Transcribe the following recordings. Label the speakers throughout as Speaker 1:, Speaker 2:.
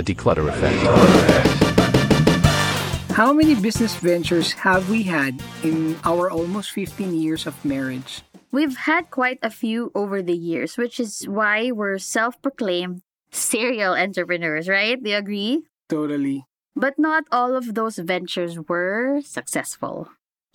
Speaker 1: The Dklutr Effect.
Speaker 2: How many business ventures have we had in our almost 15 years of marriage?
Speaker 3: We've had quite a few over the years, which is why we're self proclaimed serial entrepreneurs, right? Do you agree?
Speaker 2: Totally.
Speaker 3: But not all of those ventures were successful.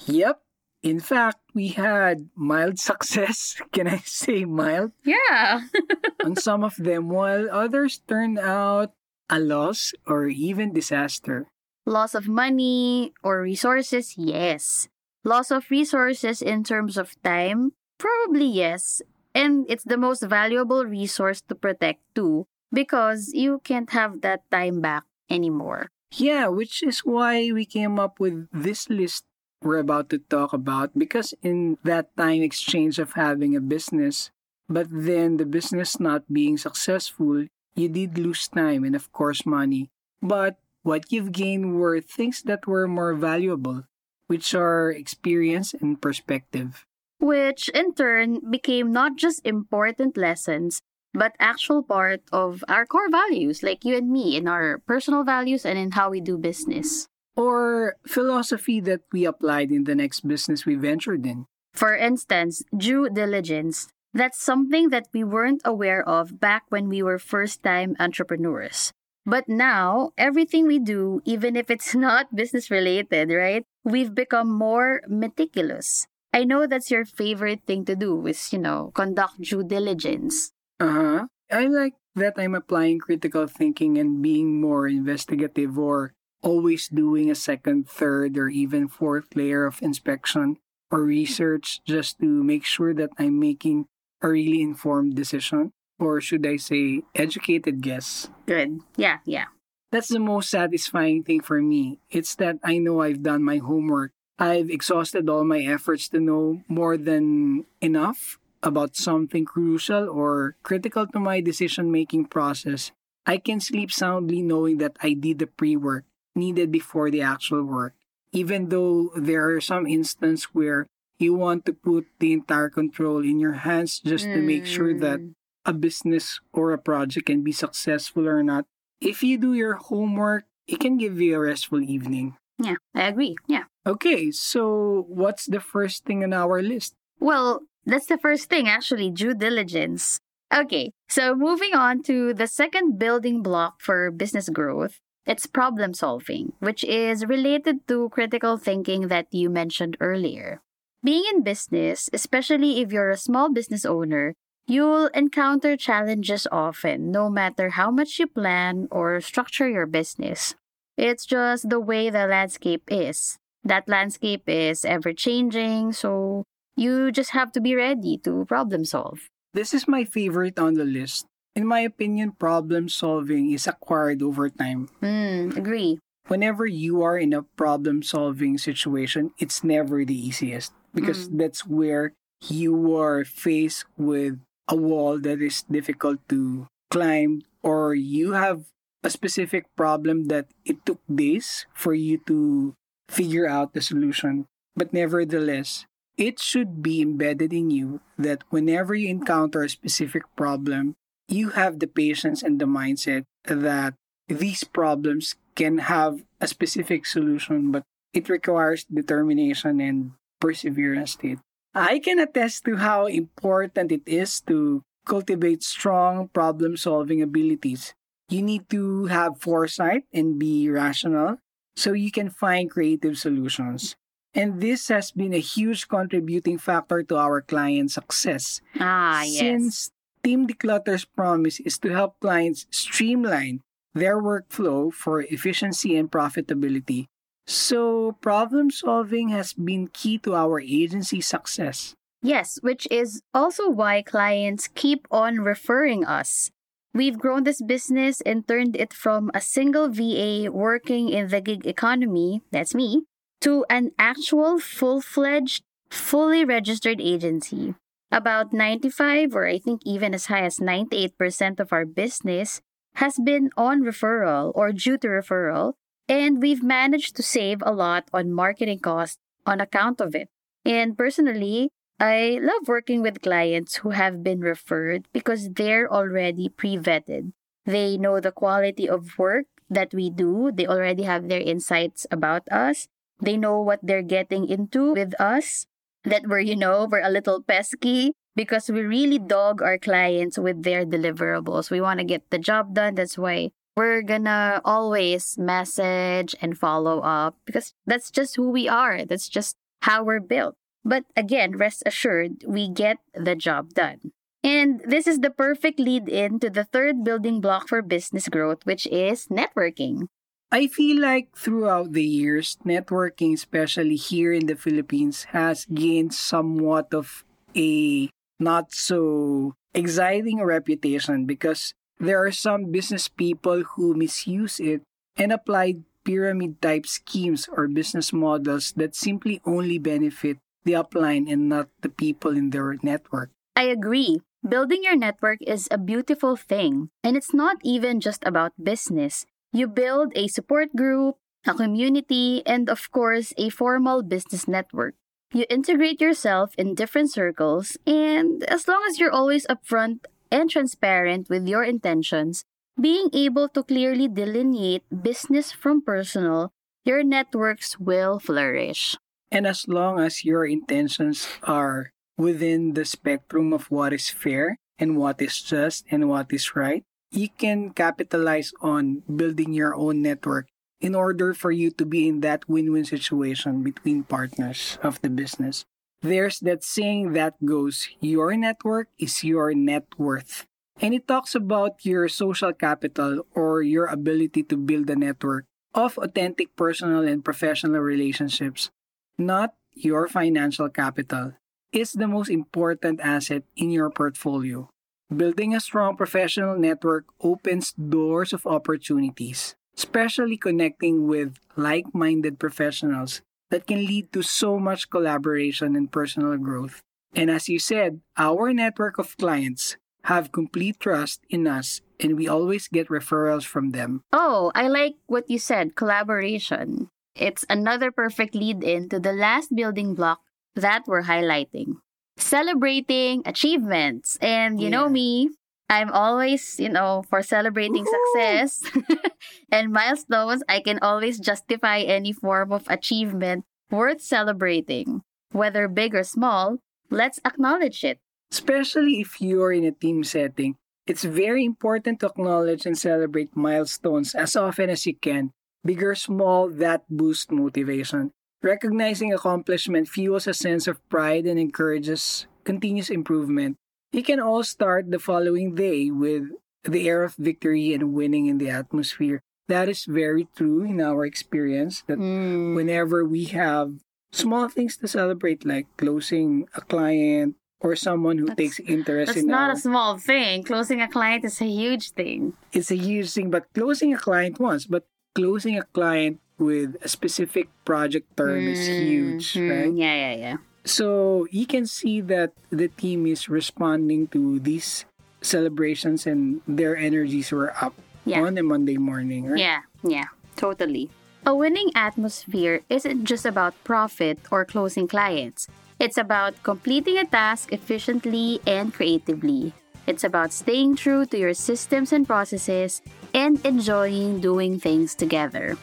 Speaker 2: Yep. In fact, we had mild success. Can I say mild?
Speaker 3: Yeah.
Speaker 2: on some of them, while others turned out a loss or even disaster.
Speaker 3: Loss of money or resources, yes. Loss of resources in terms of time, probably yes. And it's the most valuable resource to protect too, because you can't have that time back anymore.
Speaker 2: Yeah, which is why we came up with this list we're about to talk about because in that time exchange of having a business, but then the business not being successful, you did lose time and of course money. But what you've gained were things that were more valuable, which are experience and perspective.
Speaker 3: Which in turn became not just important lessons, but actual part of our core values, like you and me, in our personal values and in how we do business.
Speaker 2: Or philosophy that we applied in the next business we ventured in.
Speaker 3: For instance, due diligence. That's something that we weren't aware of back when we were first time entrepreneurs. But now, everything we do, even if it's not business related, right? We've become more meticulous. I know that's your favorite thing to do is, you know, conduct due diligence.
Speaker 2: Uh-huh. I like that I'm applying critical thinking and being more investigative or always doing a second, third, or even fourth layer of inspection or research just to make sure that I'm making a really informed decision or should I say, educated guess.
Speaker 3: Good. Yeah, yeah.
Speaker 2: That's the most satisfying thing for me. It's that I know I've done my homework. I've exhausted all my efforts to know more than enough about something crucial or critical to my decision making process. I can sleep soundly knowing that I did the pre work needed before the actual work, even though there are some instances where you want to put the entire control in your hands just mm. to make sure that mm a business or a project can be successful or not, if you do your homework, it can give you a restful evening.
Speaker 3: Yeah, I agree. Yeah.
Speaker 2: Okay, so what's the first thing on our list?
Speaker 3: Well, that's the first thing, actually due diligence. Okay, so moving on to the second building block for business growth, it's problem solving, which is related to critical thinking that you mentioned earlier. Being in business, especially if you're a small business owner, You'll encounter challenges often, no matter how much you plan or structure your business. It's just the way the landscape is. That landscape is ever changing, so you just have to be ready to problem solve.
Speaker 2: This is my favorite on the list. In my opinion, problem solving is acquired over time.
Speaker 3: Hmm, agree.
Speaker 2: Whenever you are in a problem solving situation, it's never the easiest because mm. that's where you are faced with a wall that is difficult to climb or you have a specific problem that it took days for you to figure out the solution. But nevertheless, it should be embedded in you that whenever you encounter a specific problem, you have the patience and the mindset that these problems can have a specific solution, but it requires determination and perseverance. State. I can attest to how important it is to cultivate strong problem solving abilities. You need to have foresight and be rational so you can find creative solutions. And this has been a huge contributing factor to our client success.
Speaker 3: Ah, yes.
Speaker 2: Since Team Dklutr's promise is to help clients streamline their workflow for efficiency and profitability, so, problem solving has been key to our agency's success.
Speaker 3: Yes, which is also why clients keep on referring us. We've grown this business and turned it from a single VA working in the gig economy, that's me, to an actual full fledged, fully registered agency. About 95 or I think even as high as 98% of our business has been on referral or due to referral, and we've managed to save a lot on marketing costs on account of it. And personally, I love working with clients who have been referred because they're already pre vetted. They know the quality of work that we do. They already have their insights about us. They know what they're getting into with us. That we're, you know, we're a little pesky because we really dog our clients with their deliverables. We want to get the job done. That's why we're gonna always message and follow up because that's just who we are. That's just how we're built. But again, rest assured, we get the job done. And this is the perfect lead in to the third building block for business growth, which is networking.
Speaker 2: I feel like throughout the years, networking, especially here in the Philippines, has gained somewhat of a not so exciting reputation because there are some business people who misuse it and apply pyramid type schemes or business models that simply only benefit the upline and not the people in their network.
Speaker 3: I agree. Building your network is a beautiful thing, and it's not even just about business. You build a support group, a community, and of course, a formal business network. You integrate yourself in different circles, and as long as you're always upfront and transparent with your intentions, being able to clearly delineate business from personal, your networks will flourish.
Speaker 2: And as long as your intentions are within the spectrum of what is fair and what is just and what is right, you can capitalize on building your own network in order for you to be in that win win situation between partners of the business. There's that saying that goes, Your network is your net worth. And it talks about your social capital or your ability to build a network of authentic personal and professional relationships, not your financial capital is the most important asset in your portfolio. Building a strong professional network opens doors of opportunities, especially connecting with like minded professionals that can lead to so much collaboration and personal growth. And as you said, our network of clients have complete trust in us and we always get referrals from them.
Speaker 3: Oh, I like what you said collaboration. It's another perfect lead in to the last building block that we're highlighting. Celebrating achievements. And you yeah. know me, I'm always, you know, for celebrating Woo-hoo! success and milestones, I can always justify any form of achievement worth celebrating. Whether big or small, let's acknowledge it.
Speaker 2: Especially if you're in a team setting, it's very important to acknowledge and celebrate milestones as often as you can. Big or small, that boosts motivation. Recognizing accomplishment fuels a sense of pride and encourages continuous improvement. You can all start the following day with the air of victory and winning in the atmosphere. That is very true in our experience that mm. whenever we have small things to celebrate, like closing a client or someone who
Speaker 3: that's,
Speaker 2: takes interest
Speaker 3: in
Speaker 2: That's not
Speaker 3: our, a small thing. Closing a client is a huge thing.
Speaker 2: It's a huge thing, but closing a client once, but closing a client with a specific project term mm, is huge, mm, right?
Speaker 3: Yeah, yeah, yeah.
Speaker 2: So you can see that the team is responding to these celebrations and their energies were up yeah. on a Monday morning, right?
Speaker 3: Yeah, yeah, totally. A winning atmosphere isn't just about profit or closing clients. It's about completing a task efficiently and creatively. It's about staying true to your systems and processes and enjoying doing things together.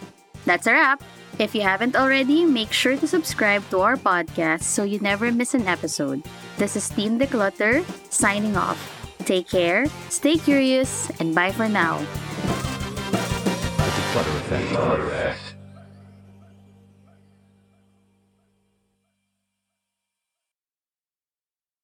Speaker 3: That's a wrap. If you haven't already, make sure to subscribe to our podcast so you never miss an episode. This is Team Dklutr signing off. Take care, stay curious, and bye for now.
Speaker 1: The Dklutr Effect.